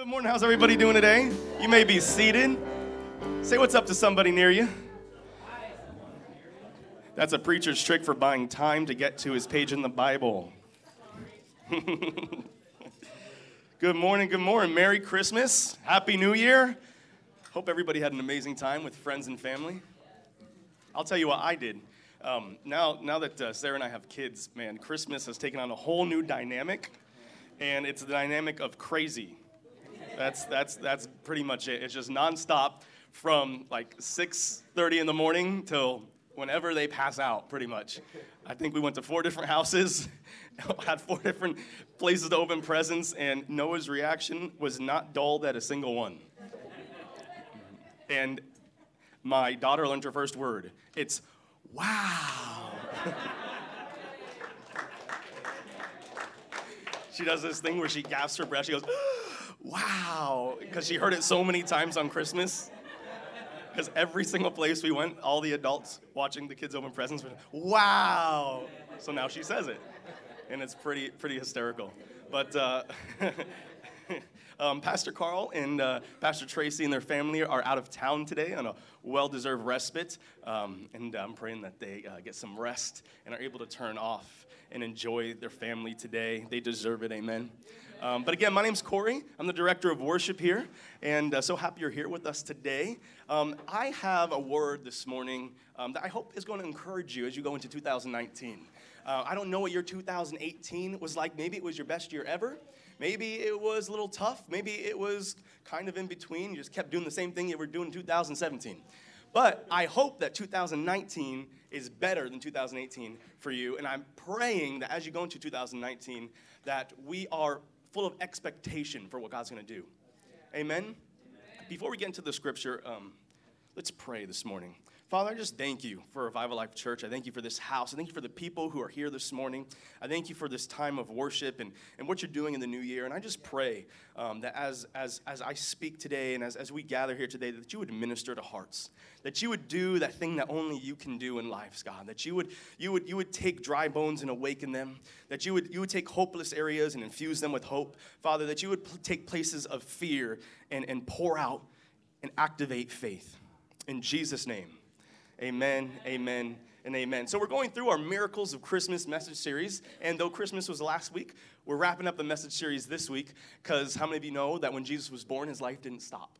Good morning. How's everybody doing today? You may be seated. Say what's up to somebody near you. That's a preacher's trick for buying time to get to his page in the Bible. good morning, good morning. Merry Christmas. Happy New Year. Hope everybody had an amazing time with friends and family. I'll tell you what I did. Um, now, now that uh, Sarah and I have kids, man, Christmas has taken on a whole new dynamic, and it's the dynamic of crazy. That's, that's, that's pretty much it. It's just nonstop from like 6.30 in the morning till whenever they pass out, pretty much. I think we went to four different houses, had four different places to open presents, and Noah's reaction was not dulled at a single one. And my daughter learned her first word. It's wow. she does this thing where she gasps her breath. She goes, wow, because she heard it so many times on Christmas. Because every single place we went, all the adults watching the kids open presents were, wow. So now she says it. And it's pretty, pretty hysterical. But uh, um, Pastor Carl and uh, Pastor Tracy and their family are out of town today on a well deserved respite. Um, and I'm praying that they uh, get some rest and are able to turn off and enjoy their family today. They deserve it, amen. Um, but again, my name's Corey. I'm the director of worship here, and uh, so happy you're here with us today. Um, I have a word this morning um, that I hope is going to encourage you as you go into 2019. Uh, I don't know what your 2018 was like. Maybe it was your best year ever. Maybe it was a little tough. Maybe it was kind of in between. You just kept doing the same thing you were doing in 2017. But I hope that 2019 is better than 2018 for you. And I'm praying that as you go into 2019, that we are full of expectation for what God's going to do. Amen? Amen? Before we get into the scripture, um, let's pray this morning. Father, I just thank you for Revival Life Church. I thank you for this house. I thank you for the people who are here this morning. I thank you for this time of worship and, and what you're doing in the new year. And I just pray um, that as, as, as I speak today and as, as we gather here today, that you would minister to hearts, that you would do that thing that only you can do in life, God, that you would, you would, you would take dry bones and awaken them, that you would, you would take hopeless areas and infuse them with hope. Father, that you would p- take places of fear and, and pour out and activate faith. In Jesus' name. Amen, amen, and amen. So, we're going through our Miracles of Christmas message series. And though Christmas was last week, we're wrapping up the message series this week because how many of you know that when Jesus was born, his life didn't stop?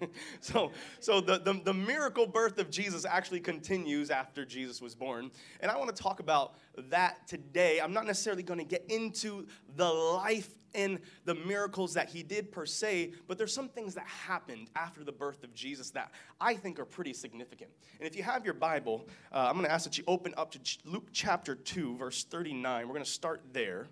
so so the, the, the, miracle birth of Jesus actually continues after Jesus was born. And I want to talk about that today. I'm not necessarily going to get into the life and the miracles that he did per se, but there's some things that happened after the birth of Jesus that I think are pretty significant. And if you have your Bible, uh, I'm going to ask that you open up to Luke chapter 2, verse 39. We're going to start there.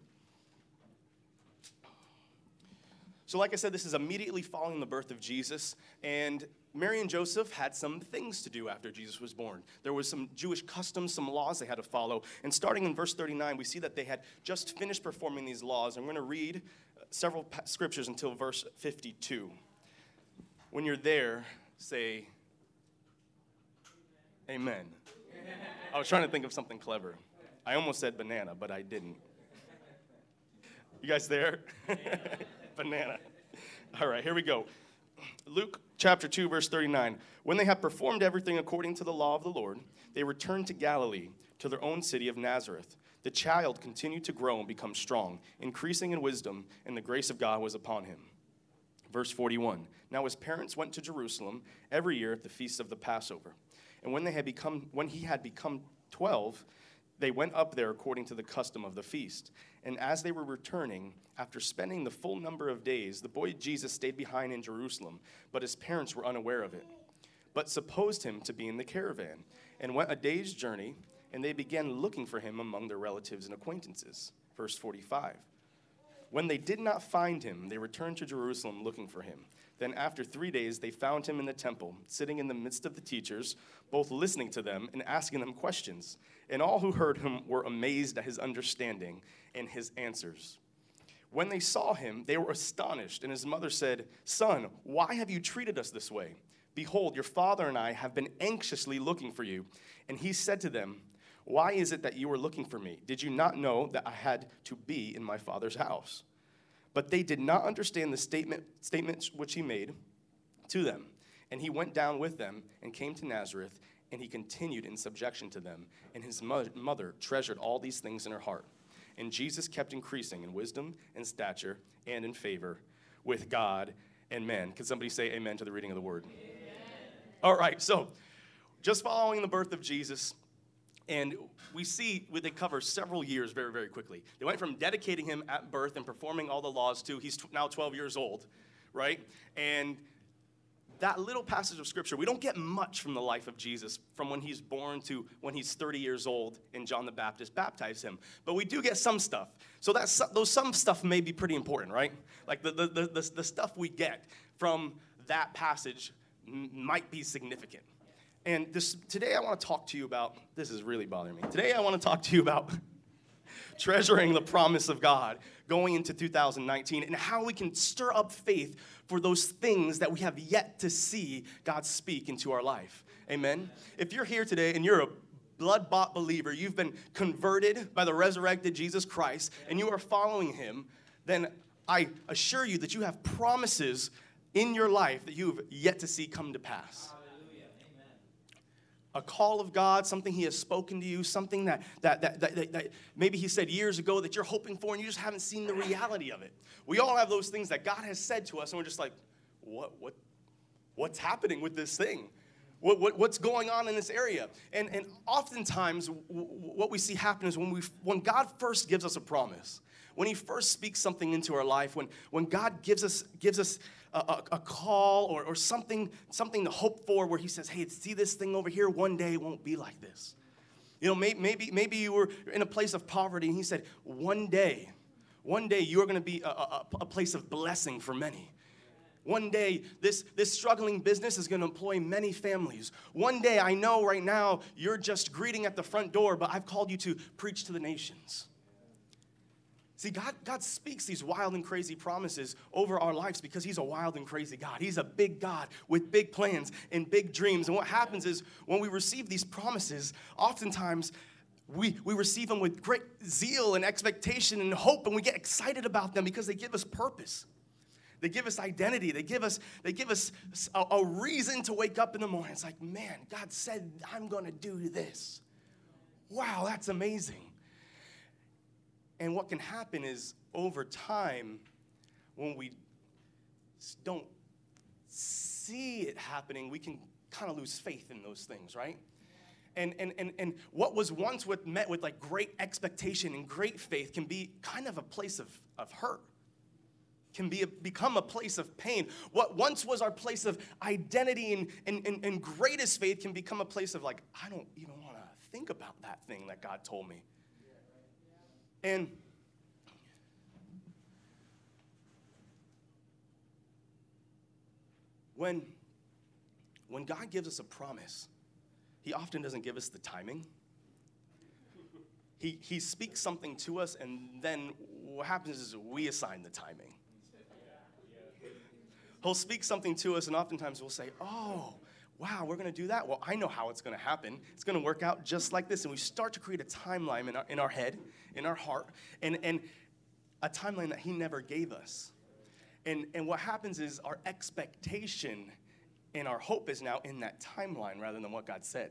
So, like I said, this is immediately following the birth of Jesus, and Mary and Joseph had some things to do after Jesus was born. There was some Jewish customs, some laws they had to follow. And starting in verse 39, we see that they had just finished performing these laws. I'm going to read uh, several scriptures until verse 52. When you're there, say, Amen. I was trying to think of something clever. I almost said banana, but I didn't. You guys there? banana. All right, here we go. Luke chapter 2, verse 39. When they had performed everything according to the law of the Lord, they returned to Galilee, to their own city of Nazareth. The child continued to grow and become strong, increasing in wisdom, and the grace of God was upon him. Verse 41. Now his parents went to Jerusalem every year at the feast of the Passover. And when they had become when he had become 12, they went up there according to the custom of the feast. And as they were returning, after spending the full number of days, the boy Jesus stayed behind in Jerusalem, but his parents were unaware of it, but supposed him to be in the caravan, and went a day's journey, and they began looking for him among their relatives and acquaintances. Verse 45. When they did not find him, they returned to Jerusalem looking for him. Then, after three days, they found him in the temple, sitting in the midst of the teachers, both listening to them and asking them questions. And all who heard him were amazed at his understanding and his answers. When they saw him, they were astonished, and his mother said, Son, why have you treated us this way? Behold, your father and I have been anxiously looking for you. And he said to them, Why is it that you were looking for me? Did you not know that I had to be in my father's house? But they did not understand the statement, statement which he made to them. And he went down with them and came to Nazareth, and he continued in subjection to them. And his mother treasured all these things in her heart. And Jesus kept increasing in wisdom and stature and in favor with God and men. Can somebody say amen to the reading of the word? Amen. All right, so just following the birth of Jesus, and we see they cover several years very, very quickly. They went from dedicating him at birth and performing all the laws to he's now 12 years old, right? And that little passage of scripture, we don't get much from the life of Jesus from when he's born to when he's 30 years old and John the Baptist baptized him. But we do get some stuff. So that those some stuff may be pretty important, right? Like the, the, the, the stuff we get from that passage might be significant. And this, today I want to talk to you about this is really bothering me. Today I want to talk to you about treasuring the promise of God going into 2019 and how we can stir up faith for those things that we have yet to see God speak into our life. Amen. If you're here today and you're a blood bought believer, you've been converted by the resurrected Jesus Christ, and you are following him, then I assure you that you have promises in your life that you've yet to see come to pass a call of God, something He has spoken to you, something that, that, that, that, that, maybe He said years ago that you're hoping for and you just haven't seen the reality of it. We all have those things that God has said to us, and we're just like, what, what, what's happening with this thing? What, what, what's going on in this area? And, and oftentimes, w- what we see happen is when, we, when God first gives us a promise, when He first speaks something into our life, when, when God gives us, gives us a, a, a, call or, or something, something to hope for where he says, hey, see this thing over here? One day it won't be like this. You know, maybe, maybe, you were in a place of poverty and he said, one day, one day you're going to be a, a, a place of blessing for many. One day, this, this struggling business is going to employ many families. One day, I know right now you're just greeting at the front door, but I've called you to preach to the nations. See, God, God speaks these wild and crazy promises over our lives because He's a wild and crazy God. He's a big God with big plans and big dreams. And what happens is when we receive these promises, oftentimes we, we receive them with great zeal and expectation and hope, and we get excited about them because they give us purpose. They give us identity. They give us, they give us a, a reason to wake up in the morning. It's like, man, God said, I'm going to do this. Wow, that's amazing. And what can happen is over time, when we don't see it happening, we can kind of lose faith in those things, right? And, and, and, and what was once with, met with like great expectation and great faith can be kind of a place of, of hurt can be a, become a place of pain. What once was our place of identity and, and, and, and greatest faith can become a place of like, I don't even want to think about that thing that God told me. And when, when God gives us a promise, He often doesn't give us the timing. He, he speaks something to us, and then what happens is we assign the timing. He'll speak something to us, and oftentimes we'll say, Oh, wow, we're going to do that. Well, I know how it's going to happen. It's going to work out just like this. And we start to create a timeline in our, in our head, in our heart, and, and a timeline that He never gave us. And, and what happens is our expectation and our hope is now in that timeline rather than what God said.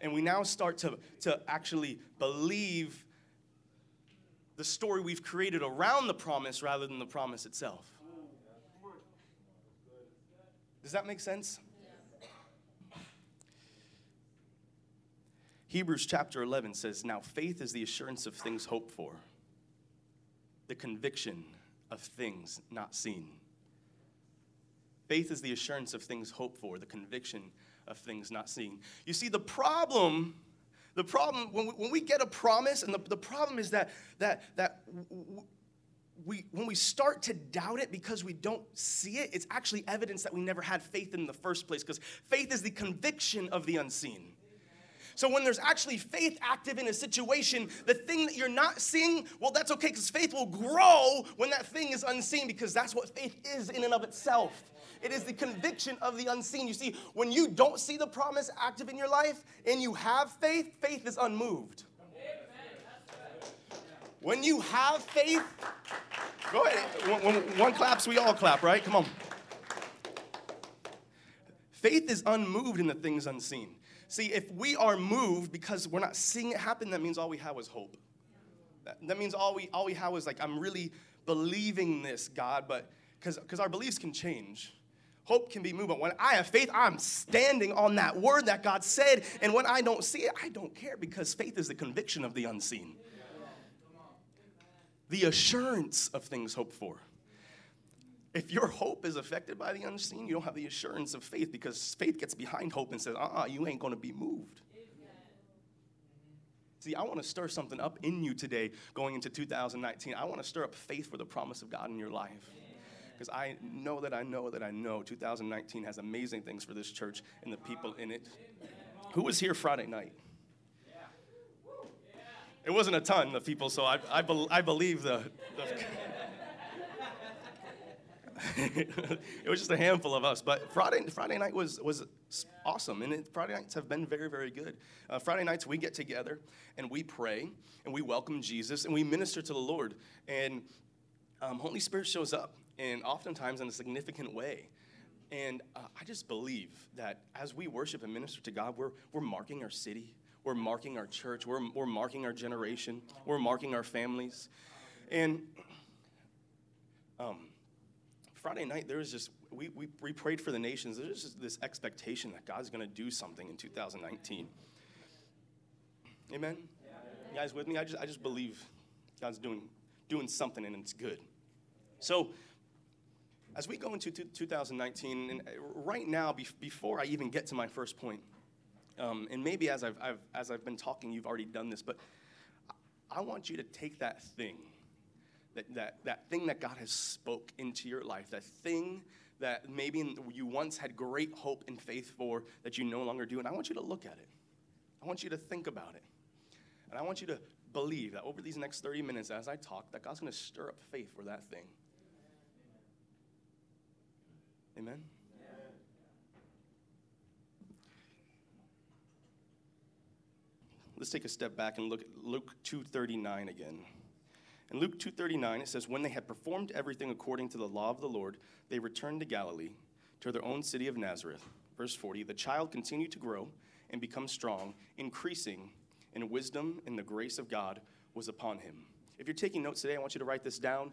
And we now start to, to actually believe the story we've created around the promise rather than the promise itself. Does that make sense? Hebrews chapter 11 says, Now faith is the assurance of things hoped for, the conviction of things not seen. Faith is the assurance of things hoped for, the conviction of things not seen. You see, the problem, the problem, when we, when we get a promise, and the, the problem is that, that, that we, when we start to doubt it because we don't see it, it's actually evidence that we never had faith in the first place because faith is the conviction of the unseen. So when there's actually faith active in a situation, the thing that you're not seeing, well, that's okay because faith will grow when that thing is unseen because that's what faith is in and of itself. It is the conviction of the unseen. You see, when you don't see the promise active in your life and you have faith, faith is unmoved. When you have faith, Go ahead. When, when one claps, we all clap, right? Come on. Faith is unmoved in the things unseen. See, if we are moved because we're not seeing it happen, that means all we have is hope. That, that means all we all we have is like, I'm really believing this, God, but because our beliefs can change. Hope can be moved. But when I have faith, I'm standing on that word that God said. And when I don't see it, I don't care because faith is the conviction of the unseen, the assurance of things hoped for. If your hope is affected by the unseen, you don't have the assurance of faith because faith gets behind hope and says, uh uh-uh, uh you ain't going to be moved. See, I want to stir something up in you today going into 2019. I want to stir up faith for the promise of God in your life. Because I know that I know that I know 2019 has amazing things for this church and the people in it. Who was here Friday night? It wasn't a ton of people, so I, I, be, I believe the, the it was just a handful of us. But Friday, Friday night was, was awesome. And it, Friday nights have been very, very good. Uh, Friday nights, we get together and we pray and we welcome Jesus and we minister to the Lord. And um, Holy Spirit shows up, and oftentimes in a significant way. And uh, I just believe that as we worship and minister to God, we're, we're marking our city, we're marking our church, we're, we're marking our generation, we're marking our families. And um, Friday night, there was just, we, we, we prayed for the nations. There's just this expectation that God's going to do something in 2019. Amen? Yeah. You guys with me? I just, I just believe God's doing, doing something and it's good. So, as we go into 2019, and right now, before I even get to my first point, um, and maybe as I've, I've, as I've been talking, you've already done this, but I want you to take that thing that, that, that thing that God has spoke into your life, that thing that maybe you once had great hope and faith for that you no longer do. And I want you to look at it. I want you to think about it. And I want you to believe that over these next 30 minutes as I talk, that God's going to stir up faith for that thing. Amen? Let's take a step back and look at Luke 239 again. In Luke 2:39 it says when they had performed everything according to the law of the Lord, they returned to Galilee, to their own city of Nazareth. Verse 40, the child continued to grow and become strong, increasing in wisdom and the grace of God was upon him. If you're taking notes today, I want you to write this down.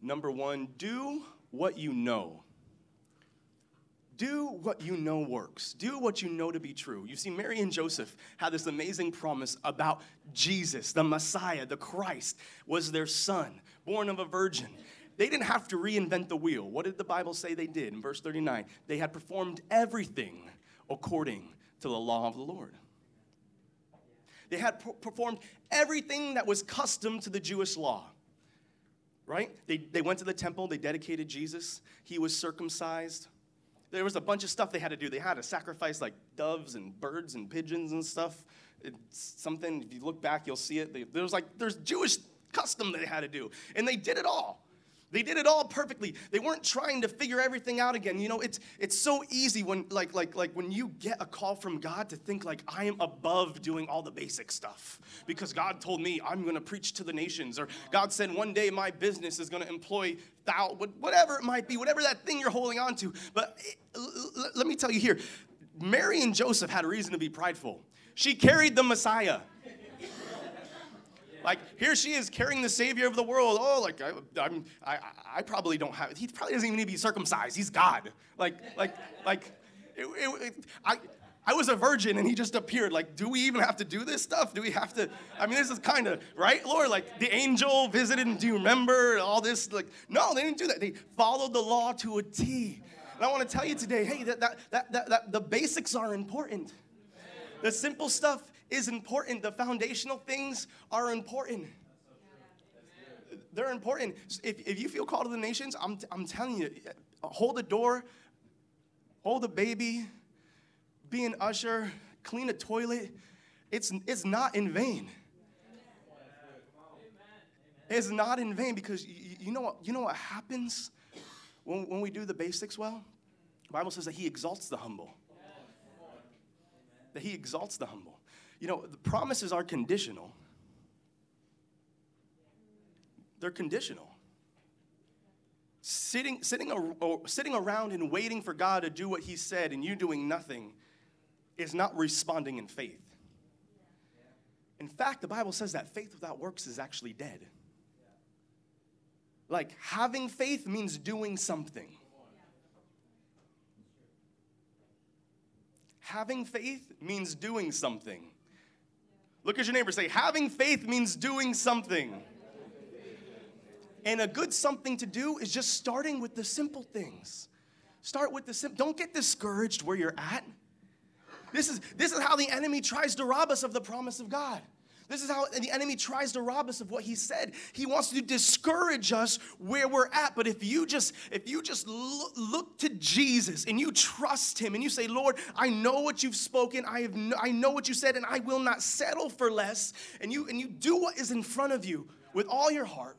Number 1, do what you know do what you know works. Do what you know to be true. You see, Mary and Joseph had this amazing promise about Jesus, the Messiah, the Christ, was their son, born of a virgin. They didn't have to reinvent the wheel. What did the Bible say they did? In verse 39, they had performed everything according to the law of the Lord. They had performed everything that was custom to the Jewish law right? They, they went to the temple, they dedicated Jesus, he was circumcised there was a bunch of stuff they had to do. They had to sacrifice like doves and birds and pigeons and stuff. It's something, if you look back, you'll see it. They, there was like, there's Jewish custom that they had to do. And they did it all. They did it all perfectly. They weren't trying to figure everything out again. You know, it's it's so easy when like like like when you get a call from God to think like I am above doing all the basic stuff because God told me I'm going to preach to the nations or God said one day my business is going to employ thou whatever it might be, whatever that thing you're holding on to. But eh, it, let me tell you here, Mary and Joseph had a reason to be prideful. She carried the Messiah. Like here she is carrying the Savior of the world. Oh, like I, I'm, I, I probably don't have. He probably doesn't even need to be circumcised. He's God. Like, like, like, it, it, it, I. I was a virgin and he just appeared. Like, do we even have to do this stuff? Do we have to? I mean, this is kind of, right, Lord? Like, the angel visited and do you remember all this? Like, no, they didn't do that. They followed the law to a T. And I want to tell you today hey, that, that, that, that, that the basics are important. The simple stuff is important. The foundational things are important. They're important. If, if you feel called to the nations, I'm, I'm telling you, hold the door, hold the baby, be an usher, clean a toilet. It's, it's not in vain. It's not in vain because you, you, know, what, you know what happens when, when we do the basics well? The Bible says that He exalts the humble. That He exalts the humble. You know, the promises are conditional. They're conditional. sitting, sitting, sitting around and waiting for God to do what He said and you doing nothing is not responding in faith. In fact, the Bible says that faith without works is actually dead. Like, having faith means doing something. Having faith means doing something. Look at your neighbor say, having faith means doing something. And a good something to do is just starting with the simple things. Start with the simple. Don't get discouraged where you're at. This is, this is how the enemy tries to rob us of the promise of God. This is how the enemy tries to rob us of what he said. He wants to discourage us where we're at. But if you just if you just look, look to Jesus and you trust him and you say, "Lord, I know what you've spoken. I have no, I know what you said and I will not settle for less." And you and you do what is in front of you with all your heart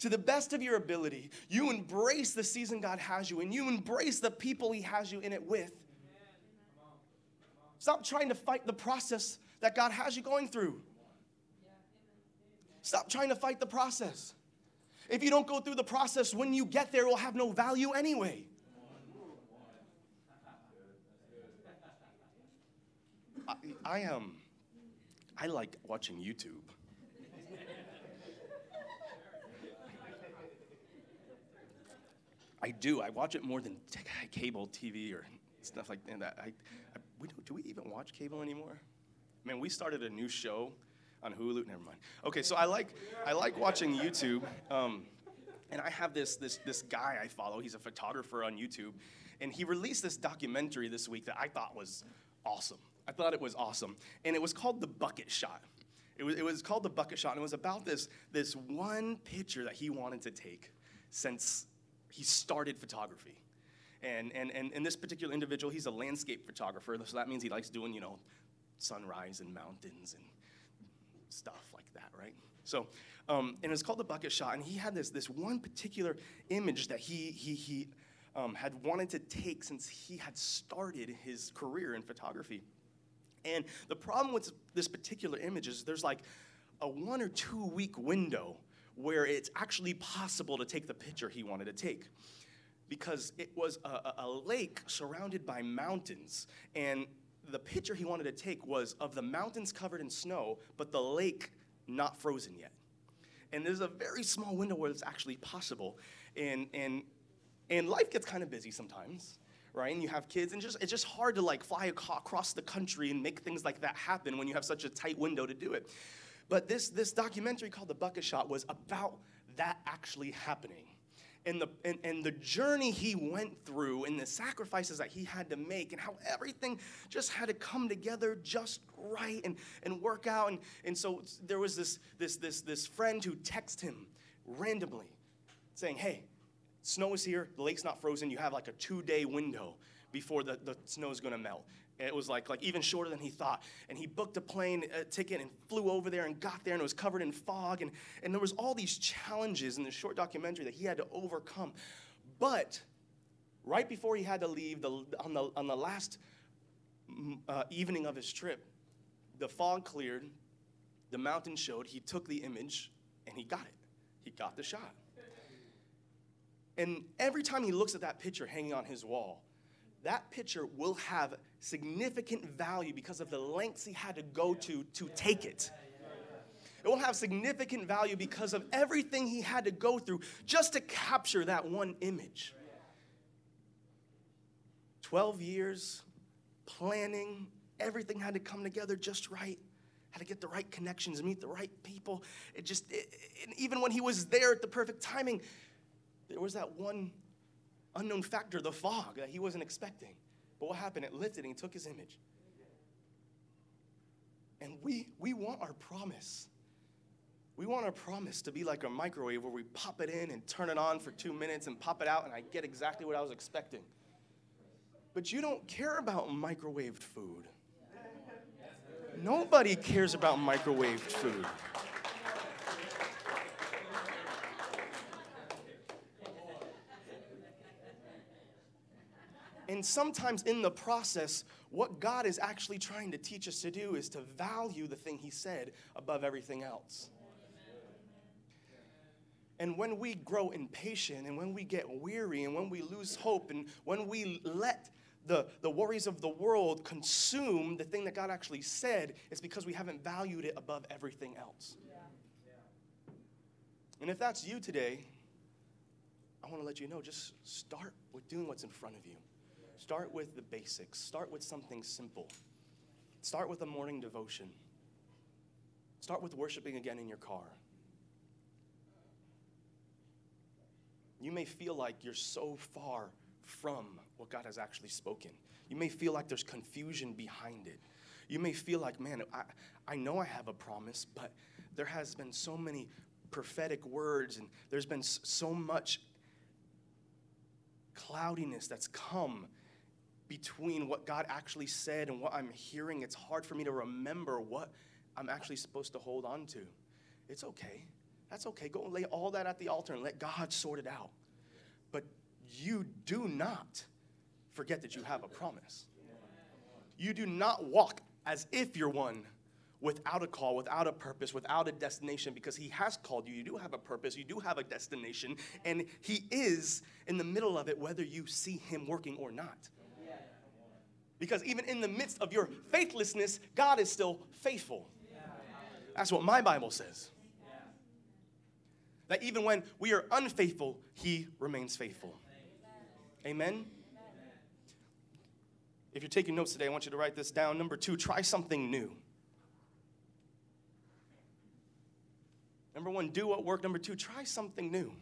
to the best of your ability. You embrace the season God has you and you embrace the people he has you in it with. Stop trying to fight the process that God has you going through. Stop trying to fight the process. If you don't go through the process, when you get there, it will have no value anyway. I, I am. Um, I like watching YouTube. I do. I watch it more than t- cable TV or stuff like that. I, I, we do, do we even watch cable anymore? Man, we started a new show on Hulu. Never mind. Okay, so I like I like watching YouTube, um, and I have this this this guy I follow. He's a photographer on YouTube, and he released this documentary this week that I thought was awesome. I thought it was awesome, and it was called The Bucket Shot. It was, it was called The Bucket Shot, and it was about this this one picture that he wanted to take since he started photography. And, and, and, and this particular individual, he's a landscape photographer, so that means he likes doing, you know, sunrise and mountains and stuff like that, right? So, um, and it's called the bucket shot. And he had this, this one particular image that he, he, he um, had wanted to take since he had started his career in photography. And the problem with this particular image is there's like a one or two week window where it's actually possible to take the picture he wanted to take because it was a, a, lake surrounded by mountains and the picture he wanted to take was of the mountains covered in snow, but the lake not frozen yet. And there's a very small window where it's actually possible. And, and, and life gets kind of busy sometimes, right? And you have kids, and just, it's just hard to like fly across the country and make things like that happen when you have such a tight window to do it. But this, this documentary called The Bucket Shot was about that actually happening and the, and, and the journey he went through and the sacrifices that he had to make and how everything just had to come together just right and, and work out. And, and so there was this, this, this, this friend who texted him randomly saying, Hey, snow is here, the lake's not frozen, you have like a two day window before the, the snow is gonna melt. It was like, like even shorter than he thought. And he booked a plane a ticket and flew over there and got there and it was covered in fog. And, and there was all these challenges in this short documentary that he had to overcome. But right before he had to leave, the, on, the, on the last mm, uh, evening of his trip, the fog cleared, the mountain showed, he took the image and he got it. He got the shot. And every time he looks at that picture hanging on his wall, that picture will have significant value because of the lengths he had to go to to take it. It will have significant value because of everything he had to go through just to capture that one image. 12 years planning, everything had to come together just right. Had to get the right connections, meet the right people. It just, it, it, even when he was there at the perfect timing, there was that one unknown factor, the fog that he wasn't expecting. But what happened? It lifted and he took his image. And we, we want our promise. We want our promise to be like a microwave where we pop it in and turn it on for two minutes and pop it out, and I get exactly what I was expecting. But you don't care about microwaved food. Nobody cares about microwaved food. And sometimes in the process, what God is actually trying to teach us to do is to value the thing He said above everything else. And when we grow impatient and when we get weary and when we lose hope and when we let the, the worries of the world consume the thing that God actually said, it's because we haven't valued it above everything else. And if that's you today, I want to let you know just start with doing what's in front of you. Start with the basics, start with something simple. Start with a morning devotion. Start with worshiping again in your car. You may feel like you're so far from what God has actually spoken. You may feel like there's confusion behind it. You may feel like, man, I, I know I have a promise, but there has been so many prophetic words and there's been so much cloudiness that's come between what God actually said and what I'm hearing. It's hard for me to remember what I'm actually supposed to hold on to. It's okay. That's okay. Go and lay all that at the altar and let God sort it out. But you do not forget that you have a promise. You do not walk as if you're one without a call, without a purpose, without a destination, because He has called you. You do have a purpose, you do have a destination, and He is in the middle of it, whether you see Him working or not. Because even in the midst of your faithlessness, God is still faithful. That's what my Bible says. That even when we are unfaithful, He remains faithful. Amen? If you're taking notes today, I want you to write this down. Number two, try something new. Number one, do what worked. Number two, try something new.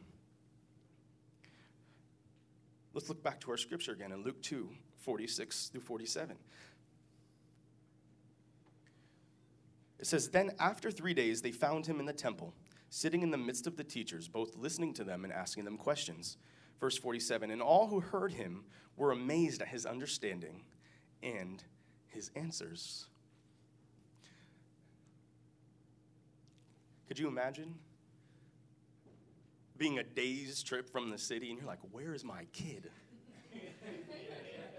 Let's look back to our scripture again in Luke 2 46 through 47. It says, Then after three days, they found him in the temple, sitting in the midst of the teachers, both listening to them and asking them questions. Verse 47 And all who heard him were amazed at his understanding and his answers. Could you imagine being a day's trip from the city and you're like, Where is my kid?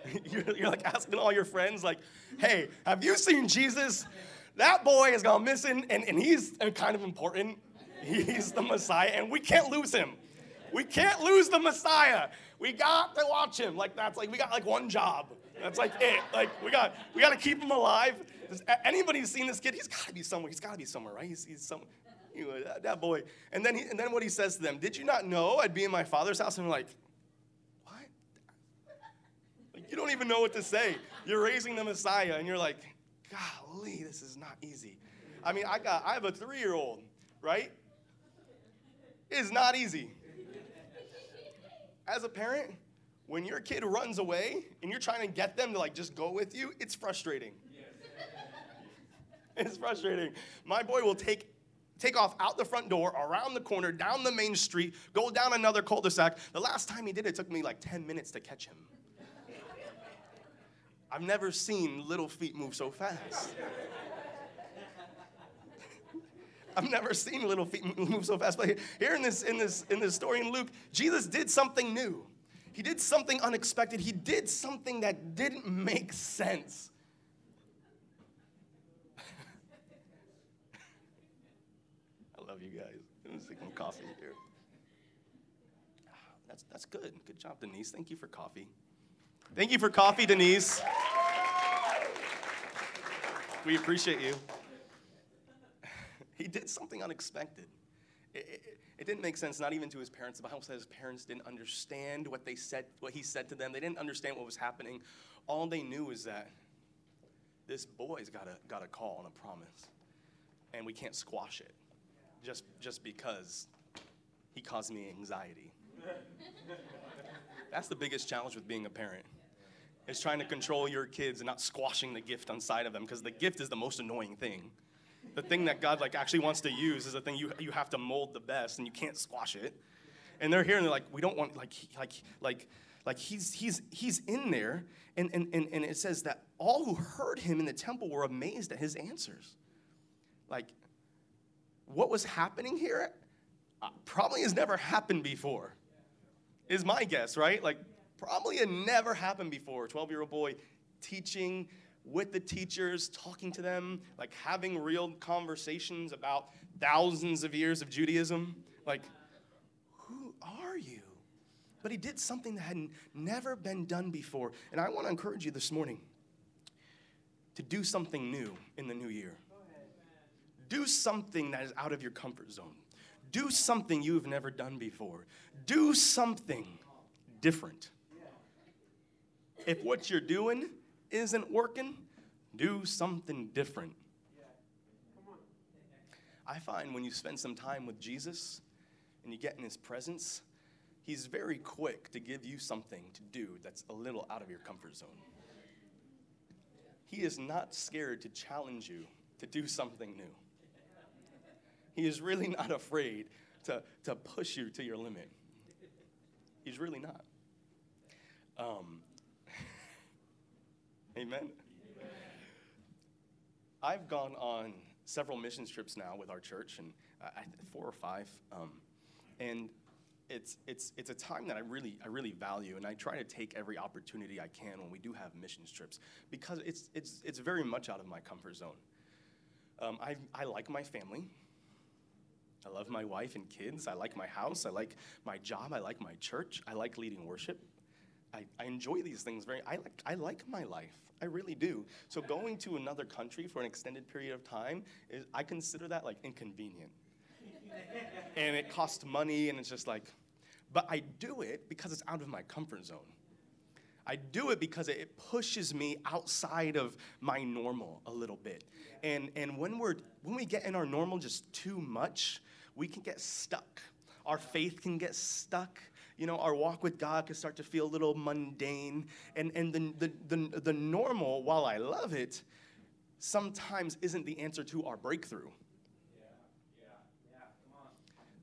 you're, you're, like asking all your friends, like, Hey, have you seen Jesus? That boy has gone missing and, and he's uh, kind of important. He's the Messiah and we can't lose him. We can't lose the Messiah. We got to watch him. Like that's like we got like one job. That's like it. Like we got we got to keep him alive. Does anybody seen this kid? He's got to be somewhere. He's got to be somewhere, right? He's, he's some, you know, that, that, boy. And then he, and then what he says to them? Did you not know I'd be in my father's house? And they're. Like, you don't even know what to say. You're raising the Messiah, and you're like, golly, this is not easy. I mean, I got I have a three year old, right? It's not easy as a parent, when your kid runs away and you're trying to get them to like just go with you, it's frustrating. it's frustrating. My boy will take take off out the front door, around the corner, down the main street, go down another cul-de-sac. The last time he did it, it took me like 10 minutes to catch him. I've never seen little feet move so fast. I've never seen little feet move so fast. But here in this, in this, in this story in Luke, Jesus did something new. He did something unexpected. He did something that didn't make sense. I love you guys. I'm just taking coffee here. Ah, that's, that's good. Good job, Denise. Thank you for coffee. Thank you for coffee, Denise. We appreciate you he did something unexpected. It, it, it, didn't make sense, not even to his parents. The Bible says his parents didn't understand what they said, what he said to them. They didn't understand what was happening. All they knew is that this boy's got a, got a call and a promise, and we can't squash it just, just because he caused me anxiety. That's the biggest challenge with being a parent. Is trying to control your kids and not squashing the gift inside of them because the gift is the most annoying thing the thing that God like actually wants to use is the thing you, you have to mold the best and you can't squash it. And they're here and they're like, we don't want like like like like he's he's he's in there and, and, and, and it says that all who heard him in the temple were amazed at his answers. Like what was happening here uh, probably has never happened before. Is my guess, right? Like probably had never happened before. 12 year old boy teaching with the teachers, talking to them, like having real conversations about thousands of years of Judaism. Like, who are you? But he did something that had never been done before. And I want to encourage you this morning to do something new in the new year. Do something that is out of your comfort zone. Do something you've never done before. Do something different. If what you're doing isn't working, do something different. I find when you spend some time with Jesus and you get in his presence, he's very quick to give you something to do that's a little out of your comfort zone. He is not scared to challenge you to do something new. He is really not afraid to, to push you to your limit. He's really not. Um, amen. I've gone on several missions trips now with our church, and uh, four or five. Um, and it's, it's, it's a time that I really, I really value, and I try to take every opportunity I can when we do have missions trips because it's, it's, it's very much out of my comfort zone. Um, I, I like my family. I love my wife and kids. I like my house. I like my job. I like my church. I like leading worship. I, I enjoy these things very. I like, I like my life. I really do. So going to another country for an extended period of time, is, I consider that like inconvenient. and it costs money, and it's just like, but I do it because it's out of my comfort zone. I do it because it pushes me outside of my normal a little bit. And, and when, we're, when we get in our normal just too much, we can get stuck. Our faith can get stuck you know, our walk with God can start to feel a little mundane. And, and the, the, the, the normal, while I love it, sometimes isn't the answer to our breakthrough. Yeah, yeah, yeah.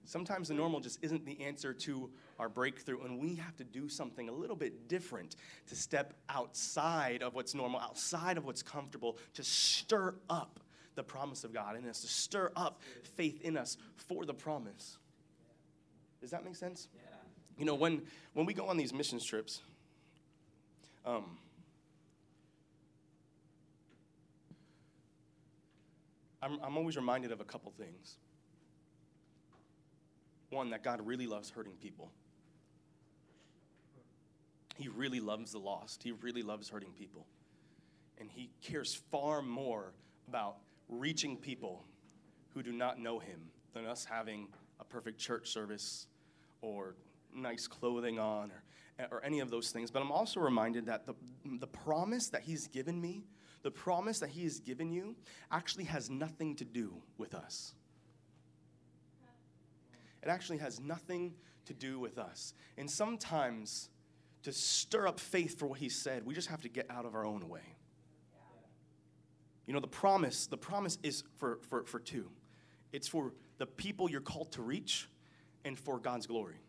Sometimes the normal just isn't the answer to our breakthrough, and we have to do something a little bit different to step outside of what's normal, outside of what's comfortable, to stir up the promise of God in us, to stir up faith in us for the promise. Does that make sense? Yeah. You know, when, when we go on these missions trips, um, I'm, I'm always reminded of a couple things. One, that God really loves hurting people. He really loves the lost. He really loves hurting people. And He cares far more about reaching people who do not know Him than us having a perfect church service or nice clothing on or, or any of those things. But I'm also reminded that the, the promise that He's given me, the promise that He has given you, actually has nothing to do with us. It actually has nothing to do with us. And sometimes, to stir up faith for what He said, we just have to get out of our own way. You know, the promise, the promise is for, for, for two. It's for the people you're called to reach and for God's glory.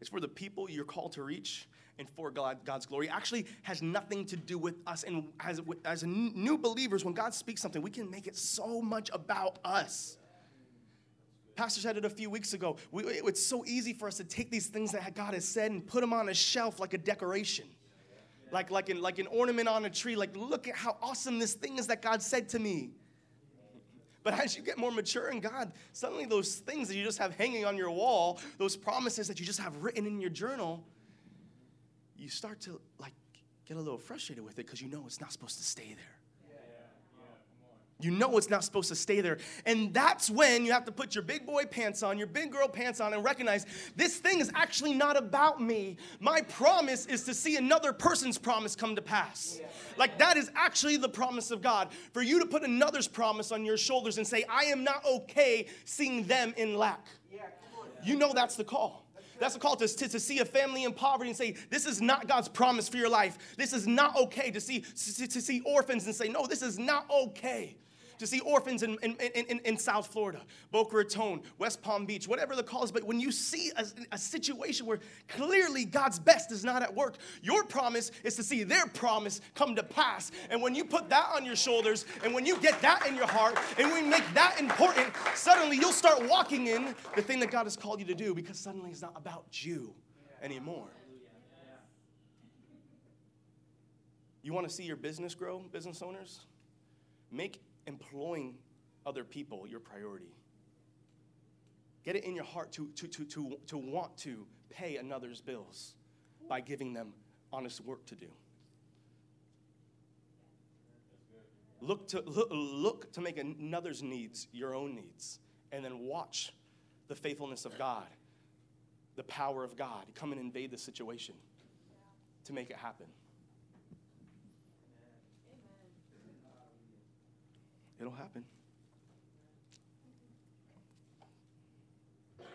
It's for the people you're called to reach and for God, God's glory. It actually has nothing to do with us. And as, as new believers, when God speaks something, we can make it so much about us. Pastor said it a few weeks ago. We, it's so easy for us to take these things that God has said and put them on a shelf like a decoration. Like, like, an, like an ornament on a tree. Like, look at how awesome this thing is that God said to me. But as you get more mature in God, suddenly those things that you just have hanging on your wall, those promises that you just have written in your journal, you start to like get a little frustrated with it because you know it's not supposed to stay there. You know it's not supposed to stay there. And that's when you have to put your big boy pants on, your big girl pants on, and recognize this thing is actually not about me. My promise is to see another person's promise come to pass. Like that is actually the promise of God. For you to put another's promise on your shoulders and say, I am not okay seeing them in lack. You know that's the call. That's a call to, to, to, see a family in poverty and say, this is not God's promise for your life. This is not okay to see, to, to see orphans and say, no, this is not okay to see orphans in, in, in, in South Florida, Boca Raton, West Palm Beach, whatever the call is. But when you see a, a situation where clearly God's best is not at work, your promise is to see their promise come to pass. And when you put that on your shoulders, and when you get that in your heart, and we make that important, suddenly you'll start walking in the thing that God has called you to do because suddenly it's not about you anymore. You want to see your business grow, business owners? Make employing other people your priority. Get it in your heart to, to, to, to, to want to pay another's bills by giving them honest work to do. Look to, look, look to make another's needs your own needs, and then watch the faithfulness of God, the power of God come and invade the situation to make it happen. It'll happen.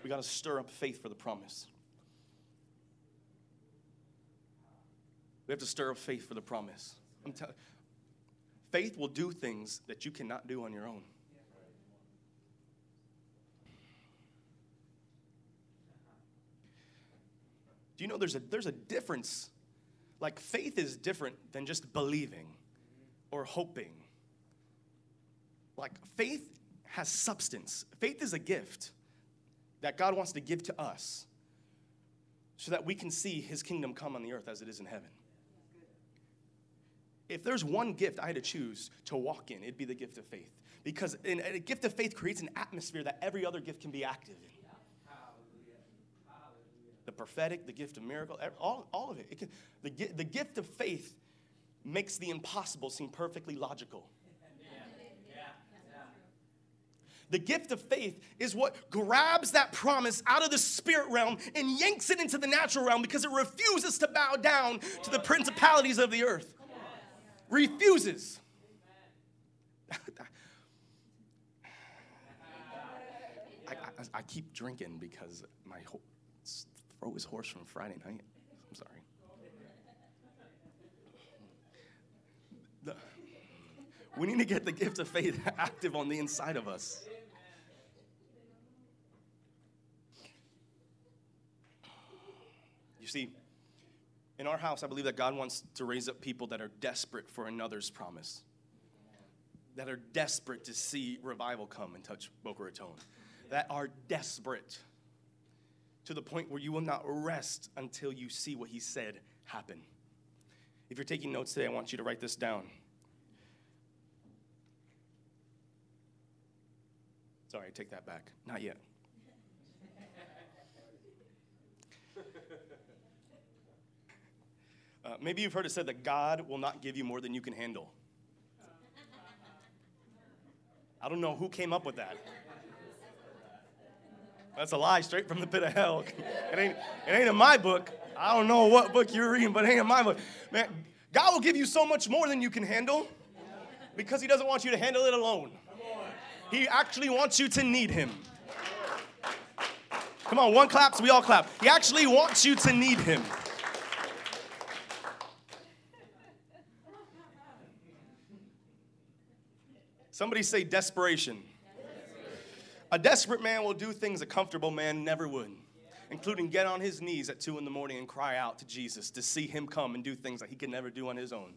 We got to stir up faith for the promise. We have to stir up faith for the promise. I'm telling faith will do things that you cannot do on your own. Do you know there's a, there's a difference? Like, faith is different than just believing or hoping. Like, faith has substance. Faith is a gift that God wants to give to us so that we can see his kingdom come on the earth as it is in heaven. If there's one gift I had to choose to walk in, it'd be the gift of faith. Because in, a gift of faith creates an atmosphere that every other gift can be active in the prophetic, the gift of miracle, all, all of it. it can, the, the gift of faith makes the impossible seem perfectly logical. The gift of faith is what grabs that promise out of the spirit realm and yanks it into the natural realm because it refuses to bow down to the principalities of the earth. Refuses. I, I, I, keep drinking because my whole throat was hoarse from Friday night. I'm sorry. The, we need to get the gift of faith active on the inside of us. You see, in our house, I believe that God wants to raise up people that are desperate for another's promise, that are desperate to see revival come and touch Boca Raton, that are desperate to the point where you will not rest until you see what He said happen. If you're taking notes today, I want you to write this down. Sorry, take that back. Not yet. Uh, maybe you've heard it said that God will not give you more than you can handle. I don't know who came up with that. That's a lie straight from the pit of hell. It ain't, it ain't in my book. I don't know what book you're reading, but it ain't in my book. Man, God will give you so much more than you can handle because He doesn't want you to handle it alone. He actually wants you to need Him. Come on, one clap, we all clap. He actually wants you to need Him. Somebody say desperation. A desperate man will do things a comfortable man never would, including get on his knees at two in the morning and cry out to Jesus to see him come and do things that he could never do on his own.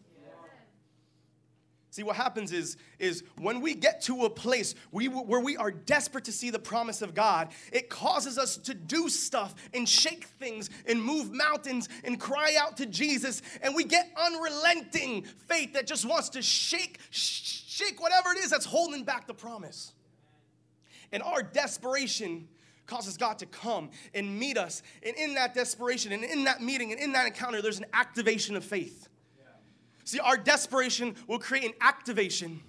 See, what happens is, is when we get to a place we, where we are desperate to see the promise of God, it causes us to do stuff and shake things and move mountains and cry out to Jesus. And we get unrelenting faith that just wants to shake, shake whatever it is that's holding back the promise. And our desperation causes God to come and meet us. And in that desperation and in that meeting and in that encounter, there's an activation of faith. See, our desperation will create an activation.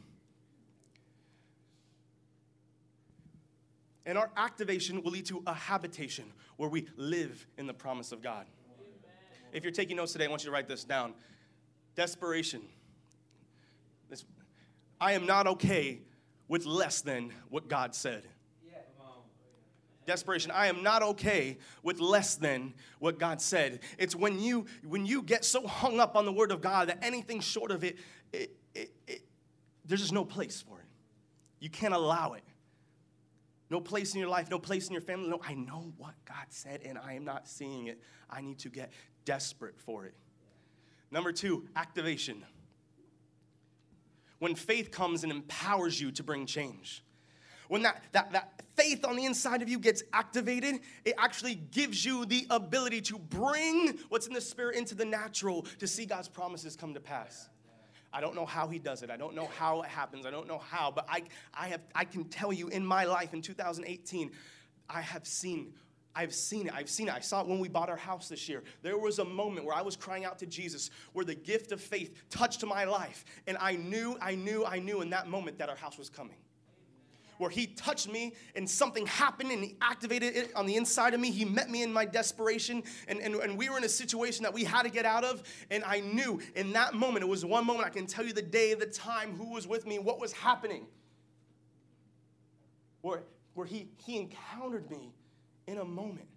And our activation will lead to a habitation where we live in the promise of God. If you're taking notes today, I want you to write this down. Desperation. This, I am not okay with less than what God said desperation. I am not okay with less than what god said. It's when you when you get so hung up on the word of god that anything short of it, it, it, it there's just no place for it. You can't allow it. No place in your life no place in your family. No i know what god said and i am not seeing it. I need to get desperate for it. Number two activation. When faith comes and empowers you to bring change when that, that, that faith on the inside of you gets activated, it actually gives you the ability to bring what's in the spirit into the natural to see God's promises come to pass. I don't know how he does it. I don't know how it happens. I don't know how, but I, I, have, I can tell you in my life in 2018, I have seen I've seen it. I've seen it. I saw it when we bought our house this year. There was a moment where I was crying out to Jesus, where the gift of faith touched my life. And I knew, I knew, I knew in that moment that our house was coming. Where he touched me and something happened and he activated it on the inside of me. He met me in my desperation and, and, and we were in a situation that we had to get out of. And I knew in that moment, it was one moment, I can tell you the day, the time, who was with me, what was happening. Where, where he, he encountered me in a moment.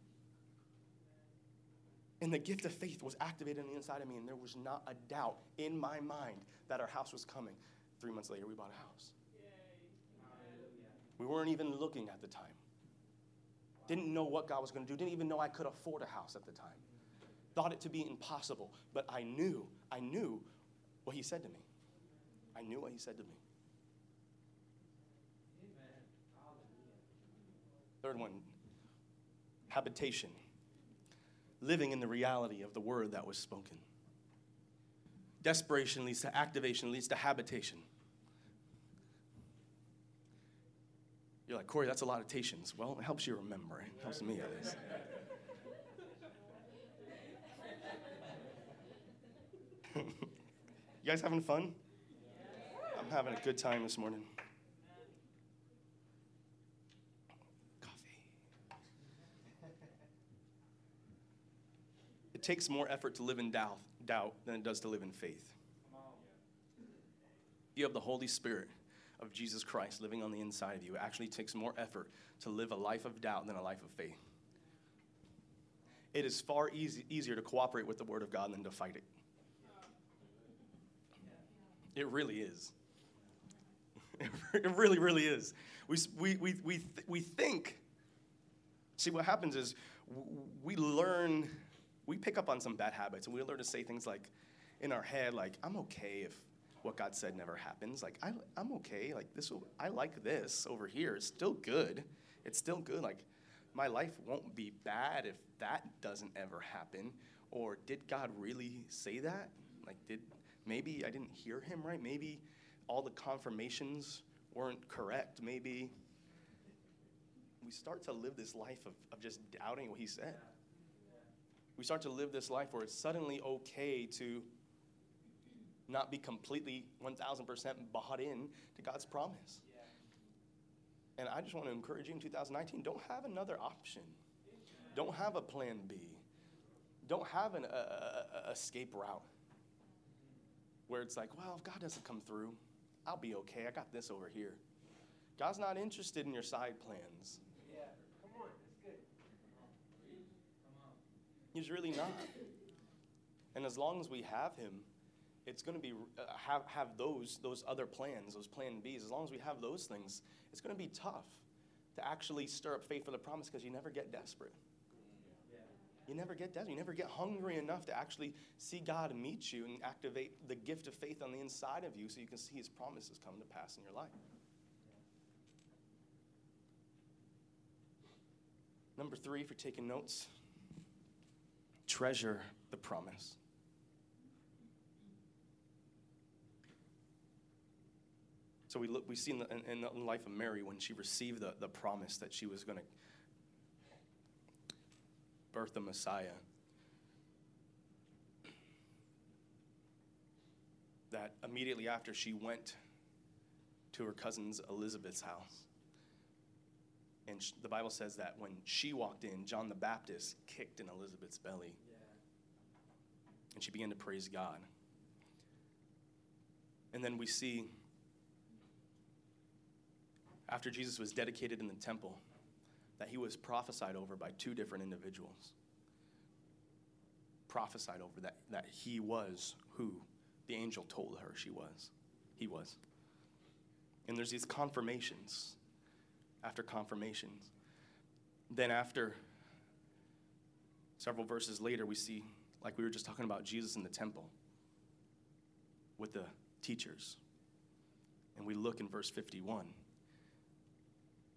And the gift of faith was activated on the inside of me, and there was not a doubt in my mind that our house was coming. Three months later, we bought a house. We weren't even looking at the time. Didn't know what God was going to do. Didn't even know I could afford a house at the time. Thought it to be impossible. But I knew, I knew what He said to me. I knew what He said to me. Third one habitation, living in the reality of the word that was spoken. Desperation leads to activation, leads to habitation. You're like, Corey, that's a lot of tations. Well, it helps you remember. It helps me at least. you guys having fun? I'm having a good time this morning. Coffee. It takes more effort to live in doubt, doubt than it does to live in faith. You have the Holy Spirit of Jesus Christ living on the inside of you. It actually takes more effort to live a life of doubt than a life of faith. It is far easy, easier to cooperate with the Word of God than to fight it. It really is. It really, really is. We, we, we, we, we think, see, what happens is we learn we pick up on some bad habits and we learn to say things like in our head like i'm okay if what god said never happens. Like I, i'm okay. Like this will, i like this over here. It's still good. It's still good. Like my life won't be bad if that doesn't ever happen. Or did god really say that? Like did maybe i didn't hear him right. Maybe all the confirmations weren't correct. Maybe we start to live this life of, of just doubting what he said. We start to live this life where it's suddenly okay to not be completely 1000% bought in to God's promise. And I just want to encourage you in 2019 don't have another option, don't have a plan B, don't have an a, a, escape route where it's like, well, if God doesn't come through, I'll be okay. I got this over here. God's not interested in your side plans. Yeah, come on, that's good. Come on. He's really not. And as long as we have him, it's going to be uh, have have those those other plans, those plan Bs. As long as we have those things, it's going to be tough to actually stir up faith for the promise because you never get desperate. You never get desperate. You never get hungry enough to actually see God meet you and activate the gift of faith on the inside of you so you can see his promises come to pass in your life. Number three, for taking notes, treasure the promise. So we look, we see in the, in the life of Mary when she received the, the promise that she was going to birth the Messiah. That immediately after she went to her cousin's Elizabeth's house. And the Bible says that when she walked in, John the Baptist kicked in Elizabeth's belly. Yeah. And she began to praise God. And then we see, after Jesus was dedicated in the temple, that he was prophesied over by two different individuals. Prophesied over that, that he was who the angel told her she was. He was. And there's these confirmations after confirmations. Then, after several verses later, we see, like we were just talking about, Jesus in the temple with the teachers. And we look in verse 51.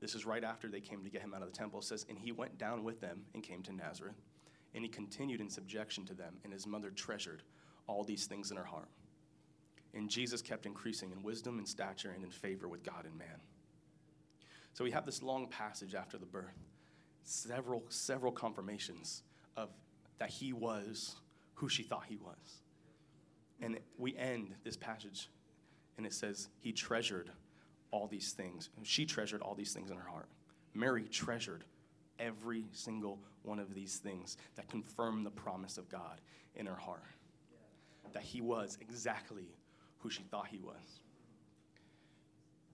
This is right after they came to get him out of the temple. Says, And he went down with them and came to Nazareth. And he continued in subjection to them, and his mother treasured all these things in her heart. And Jesus kept increasing in wisdom and stature and in favor with God and man. So we have this long passage after the birth. several, several confirmations of that he was who she thought he was. And we end this passage, and it says, He treasured all these things. She treasured all these things in her heart. Mary treasured every single one of these things that confirmed the promise of God in her heart. That he was exactly who she thought he was.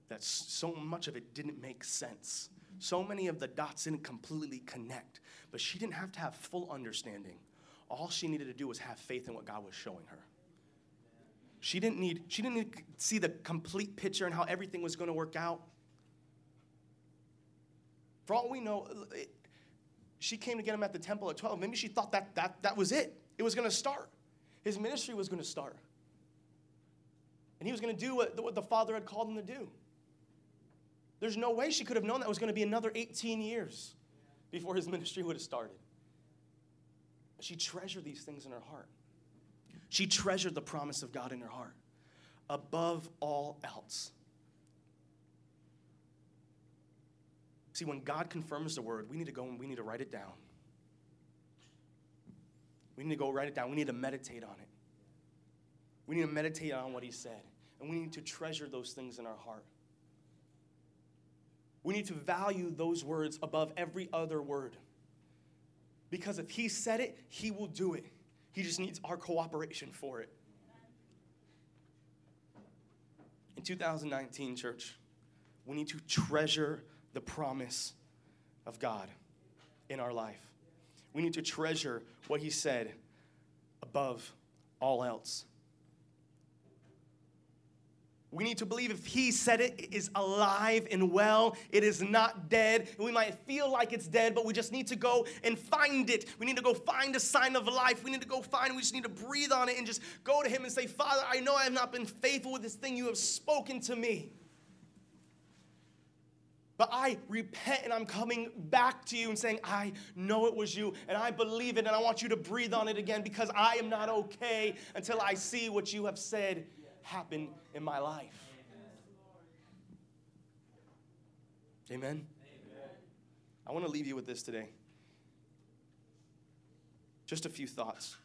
That so much of it didn't make sense. So many of the dots didn't completely connect. But she didn't have to have full understanding. All she needed to do was have faith in what God was showing her. She didn't need, she didn't need to see the complete picture and how everything was going to work out. For all we know, it, she came to get him at the temple at 12. Maybe she thought that that, that was it. It was going to start. His ministry was going to start. And he was going to do what, what the Father had called him to do. There's no way she could have known that was going to be another 18 years before his ministry would have started. She treasured these things in her heart. She treasured the promise of God in her heart above all else. See, when God confirms the word, we need to go and we need to write it down. We need to go write it down. We need to meditate on it. We need to meditate on what he said. And we need to treasure those things in our heart. We need to value those words above every other word. Because if he said it, he will do it. He just needs our cooperation for it. In 2019, church, we need to treasure the promise of God in our life. We need to treasure what He said above all else. We need to believe if He said it, it is alive and well. It is not dead. We might feel like it's dead, but we just need to go and find it. We need to go find a sign of life. We need to go find, we just need to breathe on it and just go to Him and say, Father, I know I have not been faithful with this thing you have spoken to me. But I repent and I'm coming back to you and saying, I know it was you and I believe it and I want you to breathe on it again because I am not okay until I see what you have said happen in my life. Amen? Amen. I want to leave you with this today. Just a few thoughts.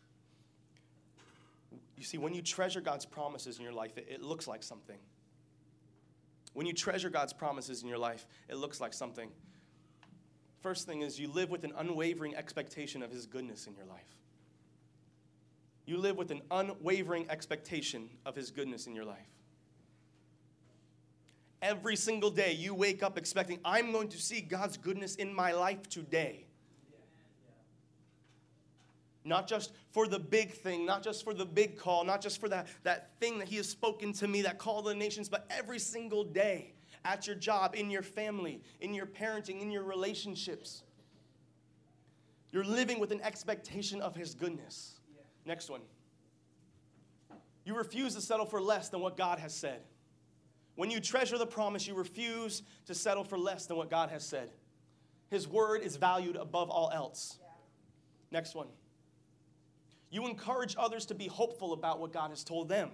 You see, when you treasure God's promises in your life, it, it looks like something. When you treasure God's promises in your life, it looks like something. First thing is you live with an unwavering expectation of His goodness in your life. You live with an unwavering expectation of His goodness in your life. Every single day, you wake up expecting, I'm going to see God's goodness in my life today. Not just for the big thing, not just for the big call, not just for that, that thing that He has spoken to me, that call to the nations, but every single day at your job, in your family, in your parenting, in your relationships. You're living with an expectation of His goodness. Next one. You refuse to settle for less than what God has said. When you treasure the promise, you refuse to settle for less than what God has said. His word is valued above all else. Yeah. Next one. You encourage others to be hopeful about what God has told them.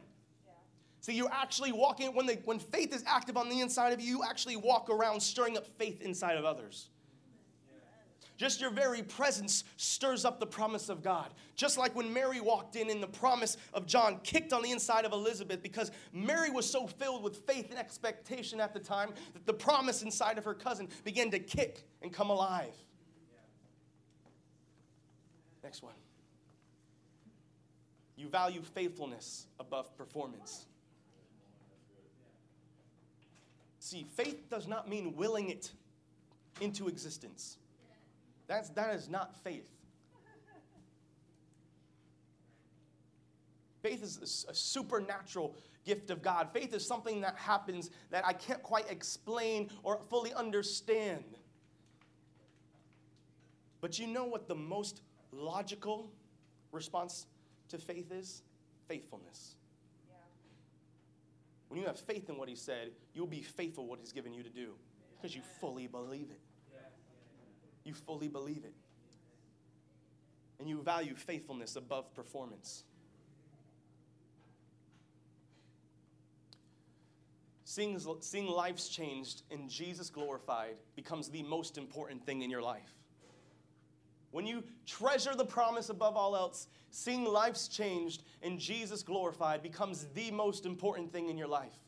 Yeah. See, you're actually walking, when, they, when faith is active on the inside of you, you actually walk around stirring up faith inside of others. Just your very presence stirs up the promise of God. Just like when Mary walked in and the promise of John kicked on the inside of Elizabeth because Mary was so filled with faith and expectation at the time that the promise inside of her cousin began to kick and come alive. Next one. You value faithfulness above performance. See, faith does not mean willing it into existence. That's, that is not faith. Faith is a supernatural gift of God. Faith is something that happens that I can't quite explain or fully understand. But you know what the most logical response to faith is? Faithfulness. Yeah. When you have faith in what he said, you'll be faithful what he's given you to do because you fully believe it. You fully believe it. And you value faithfulness above performance. Seeing, seeing lives changed and Jesus glorified becomes the most important thing in your life. when you treasure the promise above all else, seeing lives changed and Jesus glorified becomes the most important thing in your life.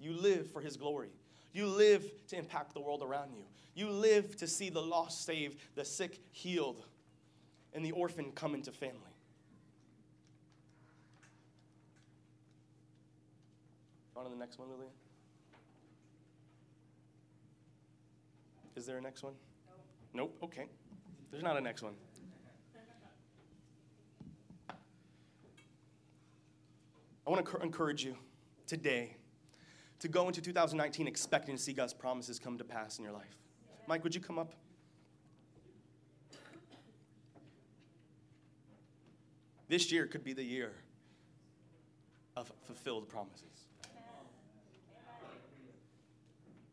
You live for His glory. You live to impact the world around you. You live to see the lost saved, the sick healed, and the orphan come into family. On to the next one, Lillian. Is there a next one? Nope. Nope. Okay. There's not a next one. I want to encourage you today to go into 2019 expecting to see God's promises come to pass in your life. Mike, would you come up? This year could be the year of fulfilled promises.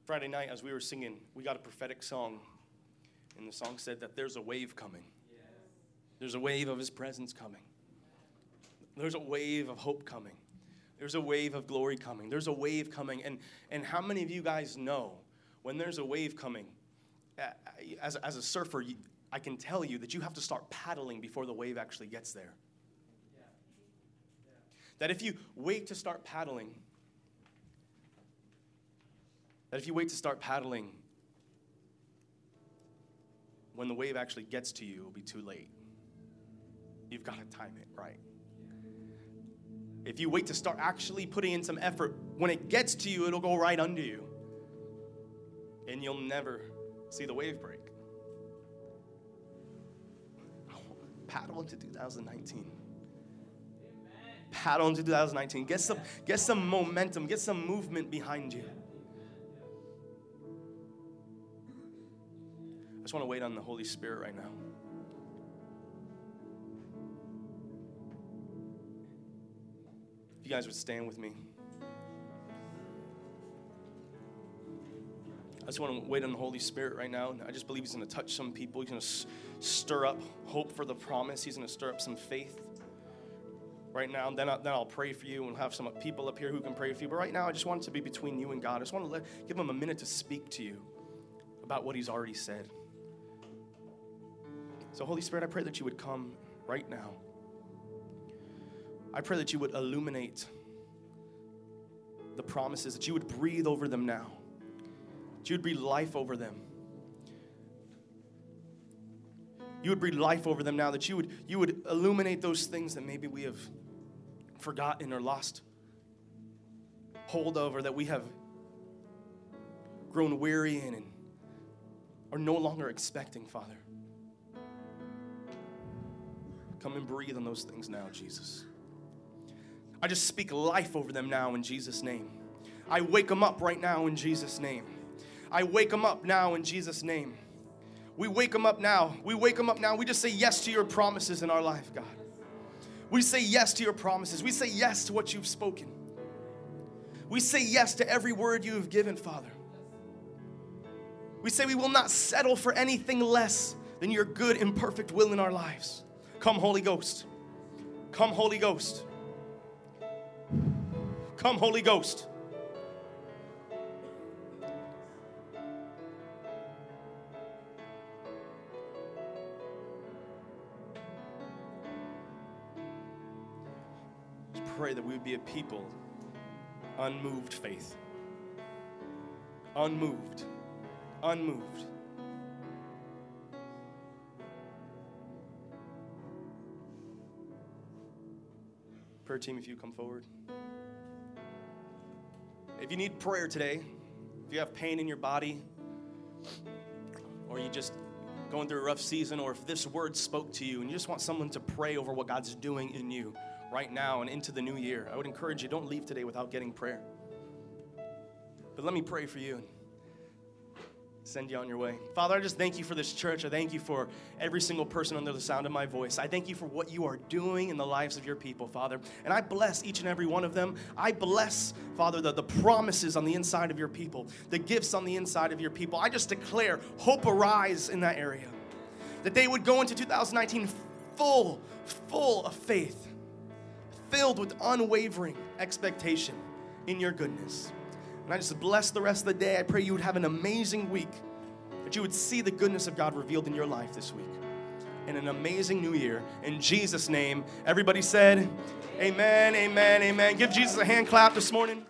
Friday night, as we were singing, we got a prophetic song and the song said that there's a wave coming. There's a wave of his presence coming. There's a wave of hope coming. There's a wave of glory coming. There's a wave coming. And, and how many of you guys know when there's a wave coming? As, as a surfer, I can tell you that you have to start paddling before the wave actually gets there. That if you wait to start paddling, that if you wait to start paddling, when the wave actually gets to you, it'll be too late. You've got to time it right. If you wait to start actually putting in some effort, when it gets to you, it'll go right under you. And you'll never see the wave break. Paddle into 2019. Paddle into 2019. Get some, get some momentum, get some movement behind you. I just want to wait on the Holy Spirit right now. If you guys would stand with me. I just want to wait on the Holy Spirit right now. I just believe He's going to touch some people. He's going to stir up hope for the promise. He's going to stir up some faith right now. And then, I, then I'll pray for you and have some people up here who can pray for you. But right now, I just want it to be between you and God. I just want to let, give Him a minute to speak to you about what He's already said. So, Holy Spirit, I pray that you would come right now. I pray that you would illuminate the promises, that you would breathe over them now, that you would breathe life over them. You would breathe life over them now, that you would, you would illuminate those things that maybe we have forgotten or lost hold of, or that we have grown weary in and are no longer expecting, Father. Come and breathe on those things now, Jesus. I just speak life over them now in Jesus' name. I wake them up right now in Jesus' name. I wake them up now in Jesus' name. We wake them up now. We wake them up now. We just say yes to your promises in our life, God. We say yes to your promises. We say yes to what you've spoken. We say yes to every word you have given, Father. We say we will not settle for anything less than your good and perfect will in our lives. Come, Holy Ghost. Come, Holy Ghost. Come, Holy Ghost. Just pray that we would be a people unmoved faith. Unmoved. Unmoved. Prayer team, if you come forward. If you need prayer today, if you have pain in your body, or you just going through a rough season, or if this word spoke to you and you just want someone to pray over what God's doing in you right now and into the new year, I would encourage you don't leave today without getting prayer. But let me pray for you send you on your way. Father, I just thank you for this church. I thank you for every single person under the sound of my voice. I thank you for what you are doing in the lives of your people, Father. And I bless each and every one of them. I bless, Father, the, the promises on the inside of your people, the gifts on the inside of your people. I just declare hope arise in that area. That they would go into 2019 full, full of faith, filled with unwavering expectation in your goodness. And I just bless the rest of the day. I pray you would have an amazing week that you would see the goodness of God revealed in your life this week. And an amazing new year. In Jesus' name, everybody said, Amen, amen, amen. Give Jesus a hand clap this morning.